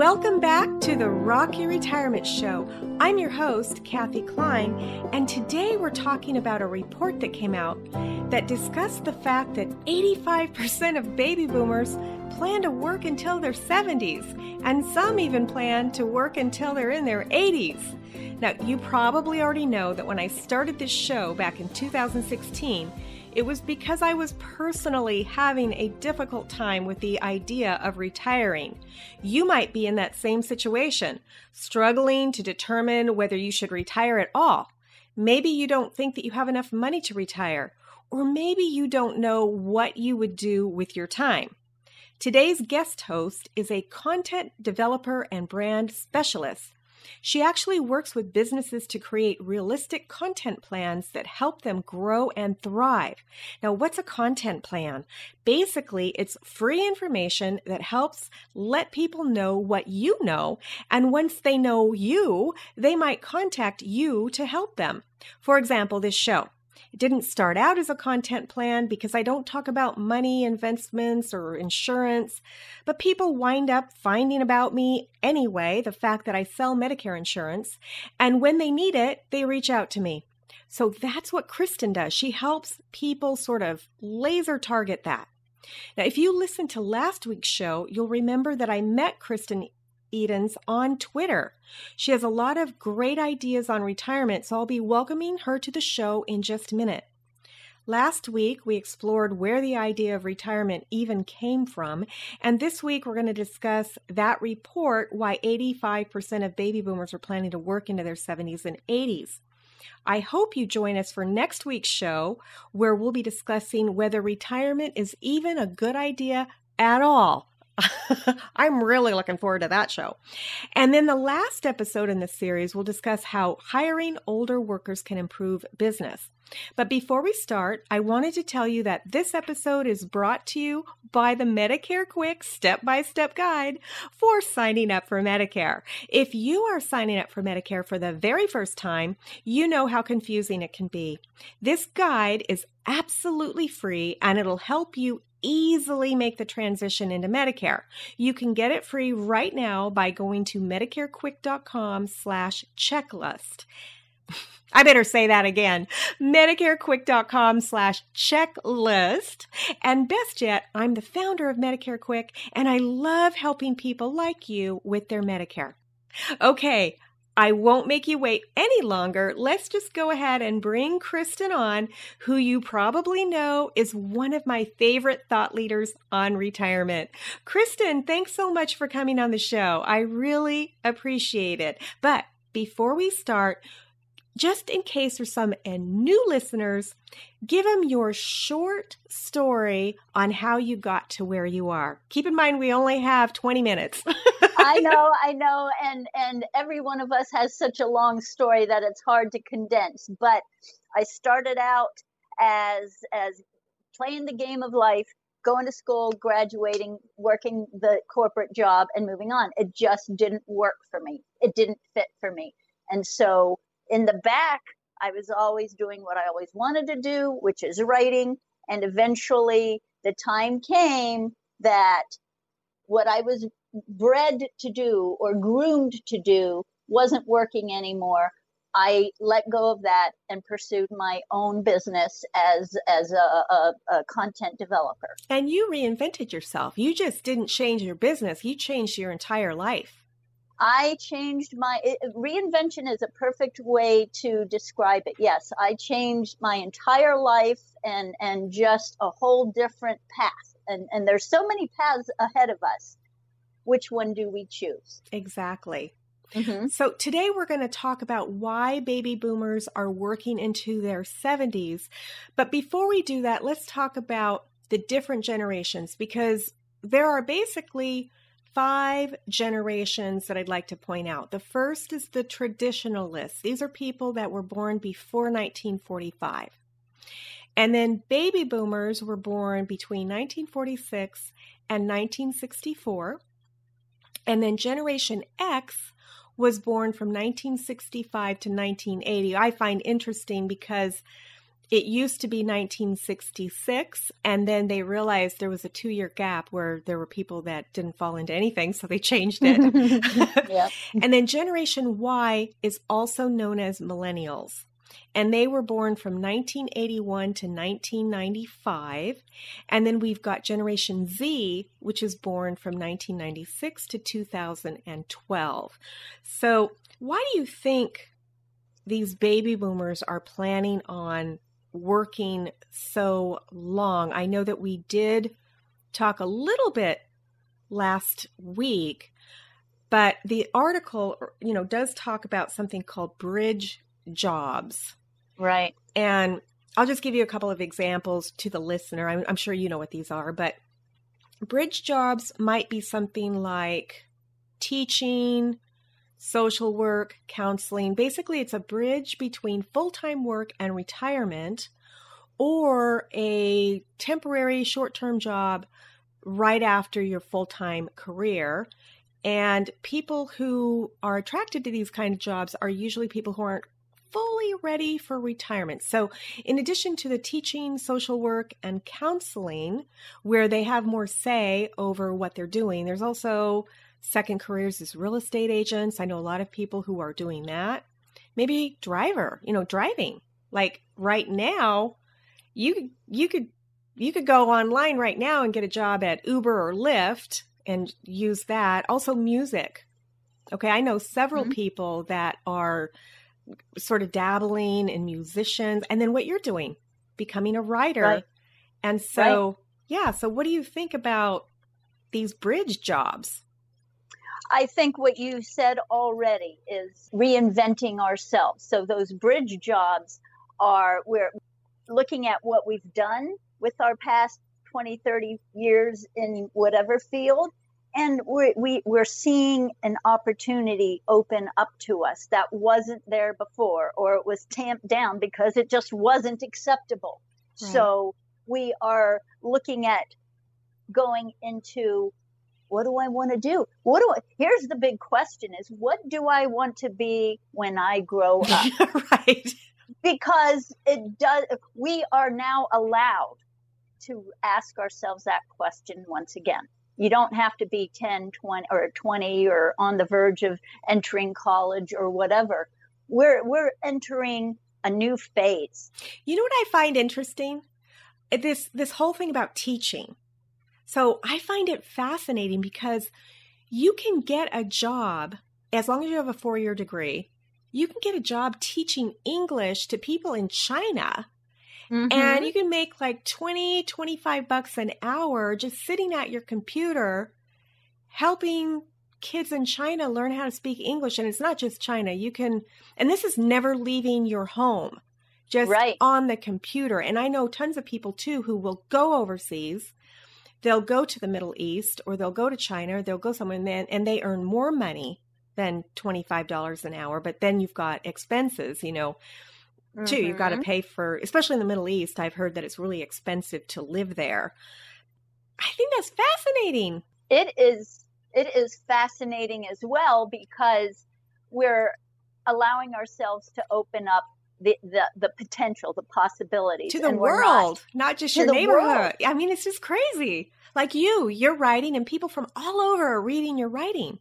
Welcome back to the Rock Your Retirement Show. I'm your host, Kathe Kline, and today we're talking about a report that came out that discussed the fact that 85% of baby boomers plan to work until their 70s, and some even plan to work until they're in their 80s. Now, you probably already know that when I started this show back in 2016, it was because I was personally having a difficult time with the idea of retiring. You might be in that same situation, struggling to determine whether you should retire at all. Maybe you don't think that you have enough money to retire, or maybe you don't know what you would do with your time. Today's guest host is a content developer and brand specialist she actually works with businesses to create realistic content plans that help them grow and thrive. Now, what's a content plan? Basically, it's free information that helps let people know what you know. And once they know you, they might contact you to help them. For example, this show. It didn't start out as a content plan because I don't talk about money, investments, or insurance, but people wind up finding about me anyway, the fact that I sell Medicare insurance, and when they need it, they reach out to me. So that's what Kristen does. She helps people sort of laser target that. Now, if you listened to last week's show, you'll remember that I met Kristen Edens on Twitter. She has a lot of great ideas on retirement, so I'll be welcoming her to the show in just a minute. Last week, we explored where the idea of retirement even came from, and this week we're going to discuss that report why 85% of baby boomers are planning to work into their 70s and 80s. I hope you join us for next week's show, where we'll be discussing whether retirement is even a good idea at all. I'm really looking forward to that show. And then the last episode in this series will discuss how hiring older workers can improve business. But before we start, I wanted to tell you that this episode is brought to you by the Medicare Quick Step by Step Guide for signing up for Medicare. If you are signing up for Medicare for the very first time, you know how confusing it can be. This guide is absolutely free and it'll help you easily make the transition into Medicare. You can get it free right now by going to medicarequick.com slash checklist. I better say that again. MedicareQuick.com slash checklist. And best yet, I'm the founder of Medicare Quick, and I love helping people like you with their Medicare. Okay, I won't make you wait any longer. Let's just go ahead and bring Kristen on, who you probably know is one of my favorite thought leaders on retirement. Kristen, thanks so much for coming on the show. I really appreciate it. But before we start, just in case there's some new listeners, give them your short story on how you got to where you are. Keep in mind, we only have 20 minutes. I know, I know, and and every one of us has such a long story that it's hard to condense. But I started out as as playing the game of life, going to school, graduating, working the corporate job, and moving on. It just didn't work for me. It didn't fit for me, and so in the back, I was always doing what I always wanted to do, which is writing. And eventually, the time came that what I was bred to do or groomed to do wasn't working anymore. I let go of that and pursued my own business as as a, a, a, content developer. And you reinvented yourself. You just didn't change your business; you changed your entire life. I changed my it, reinvention is a perfect way to describe it. Yes, I changed my entire life and and just a whole different path. And and there's so many paths ahead of us. Which one do we choose? Exactly. Mm-hmm. So, today we're going to talk about why baby boomers are working into their 70s. But before we do that, let's talk about the different generations because there are basically five generations that I'd like to point out. The first is the traditionalists. These are people that were born before 1945. And then baby boomers were born between 1946 and 1964. And then Generation X was born from 1965 to 1980. I find interesting because it used to be 1966 and then they realized there was a two year gap where there were people that didn't fall into anything so they changed it yeah. and then generation y is also known as millennials and they were born from 1981 to 1995 and then we've got generation z which is born from 1996 to 2012 so why do you think these baby boomers are planning on working so long. I know that we did talk a little bit last week, but the article, you know, does talk about something called bridge jobs. Right. And I'll just give you a couple of examples to the listener. I'm, I'm sure you know what these are, but bridge jobs might be something like teaching, social work, counseling. Basically, it's a bridge between full time work and retirement or a temporary short term job right after your full time career. And people who are attracted to these kind of jobs are usually people who aren't fully ready for retirement. So, in addition to the teaching, social work, and counseling, where they have more say over what they're doing, there's also second careers as real estate agents. I know a lot of people who are doing that. Maybe driver, you know, driving. Like right now, you you could you could go online right now and get a job at Uber or Lyft and use that. Also music. Okay, I know several mm-hmm. people that are sort of dabbling in musicians and then what you're doing, becoming a writer. Right. And so, right. yeah, so what do you think about these bridge jobs? I think what you said already is reinventing ourselves. So those bridge jobs are we're looking at what we've done with our past 20, 30 years in whatever field. And we're, we, we're seeing an opportunity open up to us that wasn't there before, or it was tamped down because it just wasn't acceptable. Right. So we are looking at going into what do I want to do? What do I, here's the big question is what do I want to be when I grow up? right. Because it does, we are now allowed to ask ourselves that question once again. You don't have to be 10, 20 or 20 or on the verge of entering college or whatever. We're, we're entering a new phase. You know what I find interesting? This, this whole thing about teaching so I find it fascinating because you can get a job as long as you have a four year degree. You can get a job teaching English to people in China. Mm-hmm. And you can make like 20, 25 bucks an hour just sitting at your computer helping kids in China learn how to speak English. And it's not just China. You can, and this is never leaving your home, just right. on the computer. And I know tons of people too who will go overseas they'll go to the Middle East or they'll go to China, they'll go somewhere and, then, and they earn more money than $25 an hour. But then you've got expenses, you know, mm-hmm. too. You've got to mm-hmm. pay for, especially in the Middle East, I've heard that it's really expensive to live there. I think that's fascinating. It is. It is fascinating as well because we're allowing ourselves to open up the, the, the potential, the possibilities to the world, not, not, just your neighborhood. World. I mean, it's just crazy. Like you, you're writing, and people from all over are reading your writing,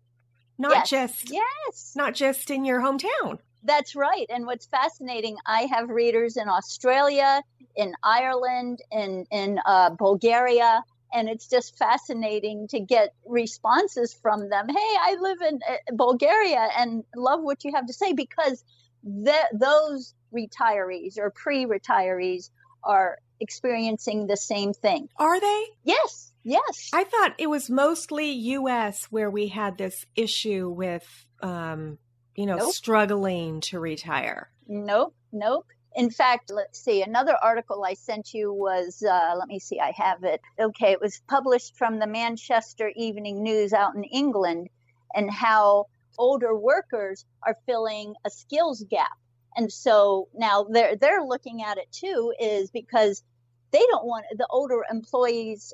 not yes. just yes, not just in your hometown. That's right. And what's fascinating, I have readers in Australia, in Ireland, in in uh, Bulgaria, and it's just fascinating to get responses from them. Hey, I live in uh, Bulgaria and love what you have to say because that those retirees or pre-retirees are experiencing the same thing. Are they? Yes. Yes. I thought it was mostly US where we had this issue with um, you know, nope. struggling to retire. Nope. Nope. In fact, let's see, another article I sent you was, uh, let me see, I have it. Okay, it was published from the Manchester Evening News out in England, and how older workers are filling a skills gap and so now they're they're looking at it too is because they don't want the older employees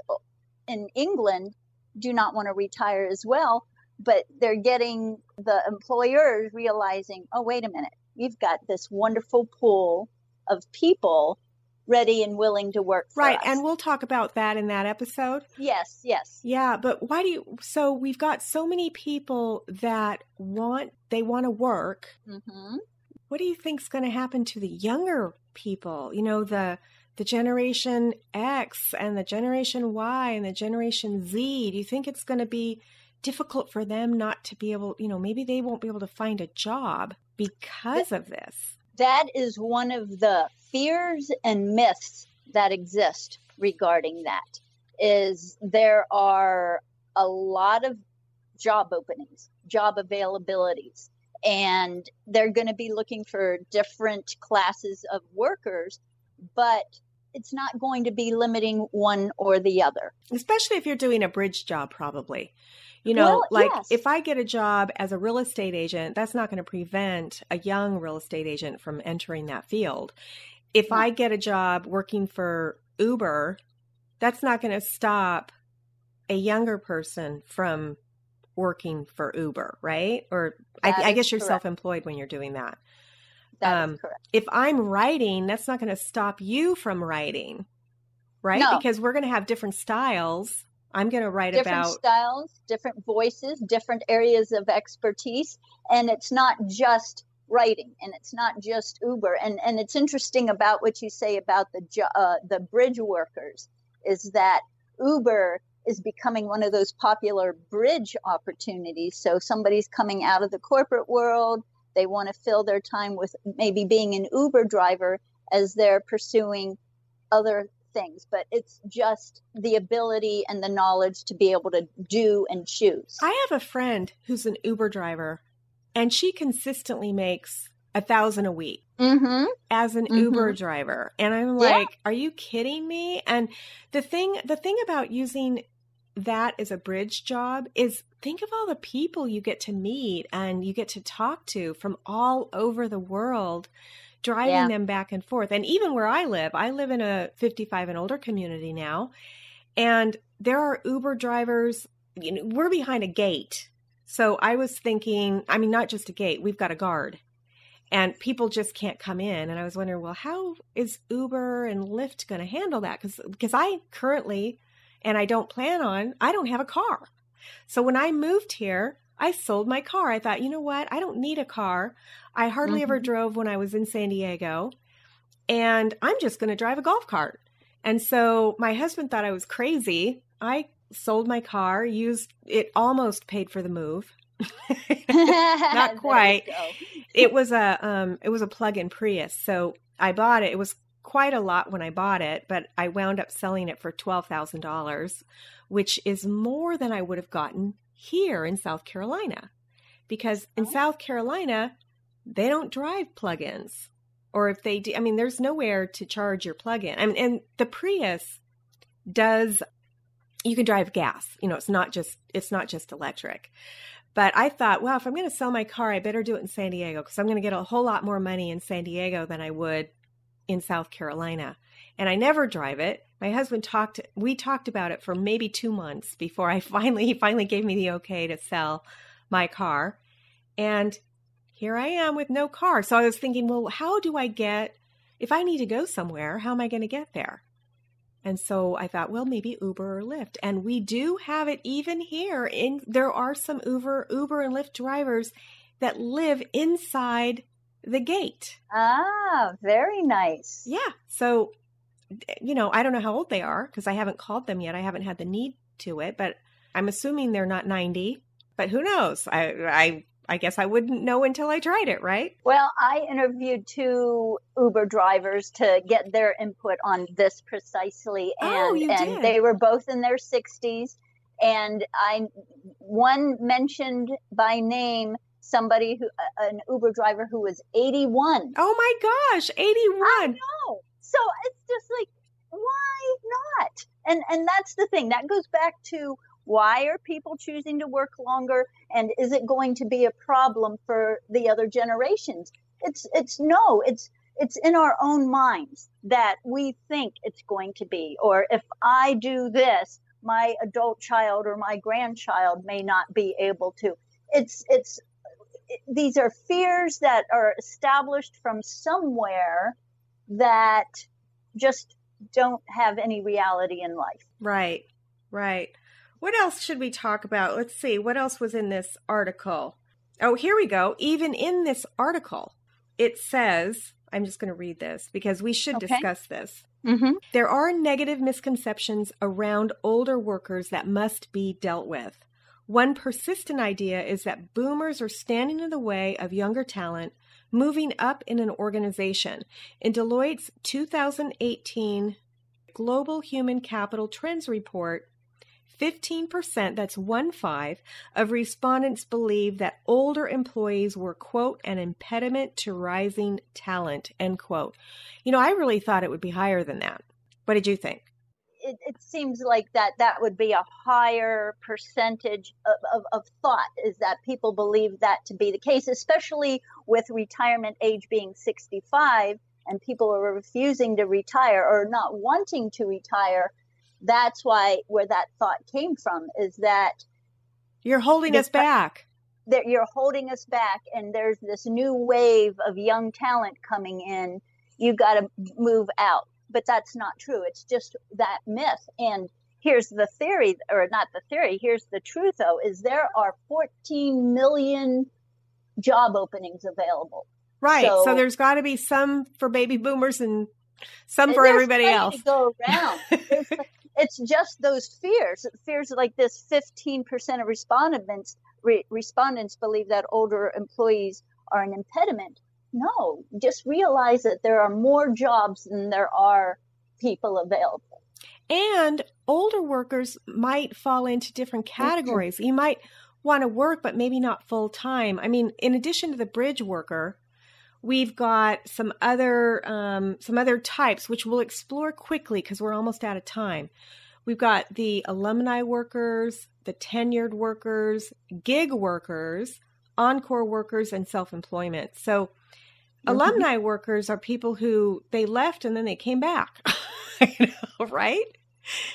in England do not want to retire as well, but they're getting the employers realizing, oh wait a minute, we've got this wonderful pool of people ready and willing to work right us. and we'll talk about that in that episode. Yes yes. Yeah but why do you so we've got so many people that want they want to work. Mm-hmm. what do you think's going to happen to the younger people? You know the the generation x and the generation y and the generation z. Do you think it's going to be difficult for them not to be able you know maybe they won't be able to find a job because of this. That is one of the fears and myths that exist regarding that is there are a lot of job openings job availabilities and they're going to be looking for different classes of workers but it's not going to be limiting one or the other. Especially if you're doing a bridge job probably you know, well, like yes. if I get a job as a real estate agent, that's not going to prevent a young real estate agent from entering that field. If I get a job working for Uber, that's not going to stop a younger person from working for Uber, right? Or I, I, guess you're self employed when you're doing that. That um. If I'm writing, that's not going to stop you from writing, right? No. Because we're going to have different styles I'm going to write about different about styles, different voices, different areas of expertise, and it's not just writing, and it's not just Uber. And and it's interesting about what you say about the uh, the bridge workers is that Uber is becoming one of those popular bridge opportunities. So somebody's coming out of the corporate world, they want to fill their time with maybe being an Uber driver as they're pursuing other things, but it's just the ability and the knowledge to be able to do and choose. I have a friend who's an Uber driver, and she consistently makes a thousand a week mm-hmm. as an mm-hmm. Uber driver, and I'm like, yeah. "Are you kidding me?" And the thing, the thing about using that as a bridge job is think of all the people you get to meet and you get to talk to from all over the world driving yeah. them back and forth. And even where I live, I live in a 55 and older community now, and there are Uber drivers. You know, we're behind a gate. So I was thinking, I mean, not just a gate, we've got a guard. And people just can't come in. And I was wondering, well, how is Uber and Lyft going to handle that? Because because I currently, and I don't plan on, I don't have a car. So when I moved here, I sold my car. I thought, you know what? I don't need a car. I hardly mm-hmm. ever drove when I was in San Diego. And I'm just going to drive a golf cart. And so my husband thought I was crazy. I sold my car, used it almost paid for the move. Not quite. it was a um it was a plug-in Prius. So I bought it. It was quite a lot when I bought it, but I wound up selling it for $12,000, which is more than I would have gotten here in South Carolina. Because in oh. South Carolina, they don't drive plugins. Or if they do, I mean, there's nowhere to charge your plug-in. I mean, and the Prius does, you can drive gas. You know, it's not just, it's not just electric. But I thought, well, if I'm going to sell my car, I better do it in San Diego because I'm going to get a whole lot more money in San Diego than I would in South Carolina. And I never drive it my husband talked we talked about it for maybe two months before i finally he finally gave me the okay to sell my car and here i am with no car so i was thinking well how do i get if i need to go somewhere how am i going to get there and so i thought well maybe uber or lyft and we do have it even here in there are some uber uber and lyft drivers that live inside the gate ah very nice yeah so you know, I don't know how old they are because I haven't called them yet. I haven't had the need to it, but I'm assuming they're not 90. But who knows? I I I guess I wouldn't know until I tried it, right? Well, I interviewed two Uber drivers to get their input on this precisely, oh, and oh, you and did. they were both in their 60s. And I one mentioned by name somebody who an Uber driver who was 81. Oh my gosh, 81. I know. So it's just like, why not? And and that's the thing. That goes back to why are people choosing to work longer and is it going to be a problem for the other generations? It's it's no, it's it's in our own minds that we think it's going to be or if I do this, my adult child or my grandchild may not be able to. It's it's these are fears that are established from somewhere that just don't have any reality in life. Right, right. What else should we talk about? Let's see. What else was in this article? Oh, here we go. Even in this article, it says, I'm just going to read this because we should okay. discuss this. Mm-hmm. There are negative misconceptions around older workers that must be dealt with. One persistent idea is that boomers are standing in the way of younger talent moving up in an organization. In Deloitte's 2018 Global Human Capital Trends Report, 15%, that's one five, of respondents believe that older employees were, quote, an impediment to rising talent, end quote. You know, I really thought it would be higher than that. What did you think? It, it seems like that that would be a higher percentage of, of, of thought is that people believe that to be the case, especially with retirement age being 65 and people are refusing to retire or not wanting to retire that's why where that thought came from is that you're holding us back. That you're holding us back and there's this new wave of young talent coming in. You got to move out. But that's not true. It's just that myth. And here's the theory or not the theory here's the truth though is there are 14 million job openings available. Right. So, so there's got to be some for baby boomers and some for everybody else. go around. It's just those fears fears like this 15% of respondents re- respondents believe that older employees are an impediment. No just realize that there are more jobs than there are people available. And older workers might fall into different categories. You might want to work but maybe not full time i mean in addition to the bridge worker we've got some other um, some other types which we'll explore quickly because we're almost out of time. We've got the alumni workers the tenured workers gig workers encore workers and self-employment. So mm-hmm. alumni workers are people who they left and then they came back you know, right?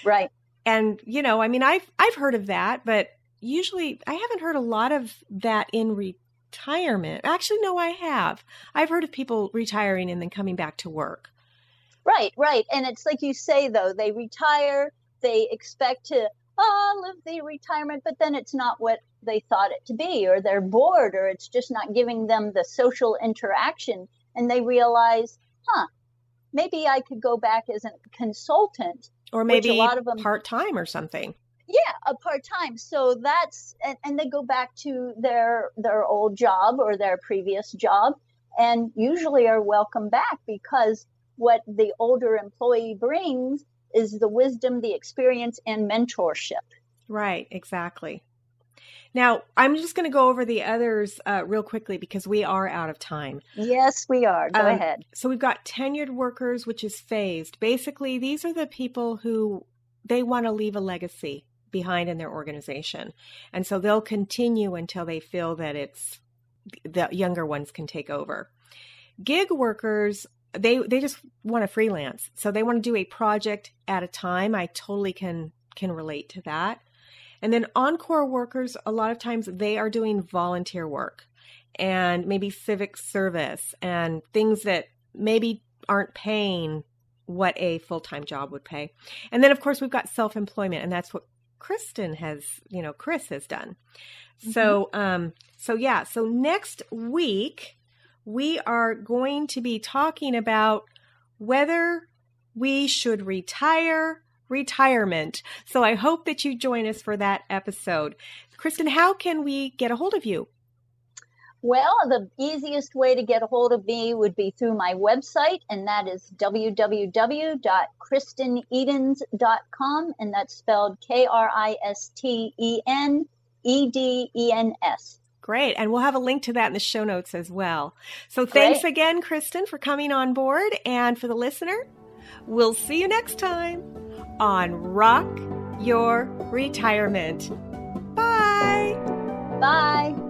Right. And you know i mean i've i've heard of that but usually i haven't heard a lot of that in re- retirement. Actually, no, I have. I've heard of people retiring and then coming back to work. Right, right. And it's like you say, though, they retire, they expect to oh, live the retirement, but then it's not what they thought it to be, or they're bored, or it's just not giving them the social interaction. And they realize, huh, maybe I could go back as a consultant. Or maybe a lot of them part time or something yeah a part-time. So that's and, and they go back to their their old job or their previous job and usually are welcome back because what the older employee brings is the wisdom the experience and mentorship. Right exactly. Now i'm just going to go over the others uh, real quickly because we are out of time. Yes we are. Go um, ahead. so we've got tenured workers which is phased. Basically these are the people who they want to leave a legacy behind in their organization. And so they'll continue until they feel that it's the younger ones can take over. Gig workers, they they just want to freelance. So they want to do a project at a time. I totally can can relate to that. And then encore workers, a lot of times they are doing volunteer work and maybe civic service and things that maybe aren't paying what a full time job would pay. And then, of course, we've got self employment, and that's what Kristen has, you know, Chris has done. Mm-hmm. So, um, so yeah, so next week we are going to be talking about whether we should retire retirement. So I hope that you join us for that episode. Kristen, how can we get a hold of you? Well, the easiest way to get a hold of me would be through my website, and that is www.kristenedens.com, and that's spelled K R I S T E N E D E N S. Great. And we'll have a link to that in the show notes as well. So thanks Great. again, Kristen, for coming on board. And for the listener, we'll see you next time on Rock Your Retirement. Bye. Bye.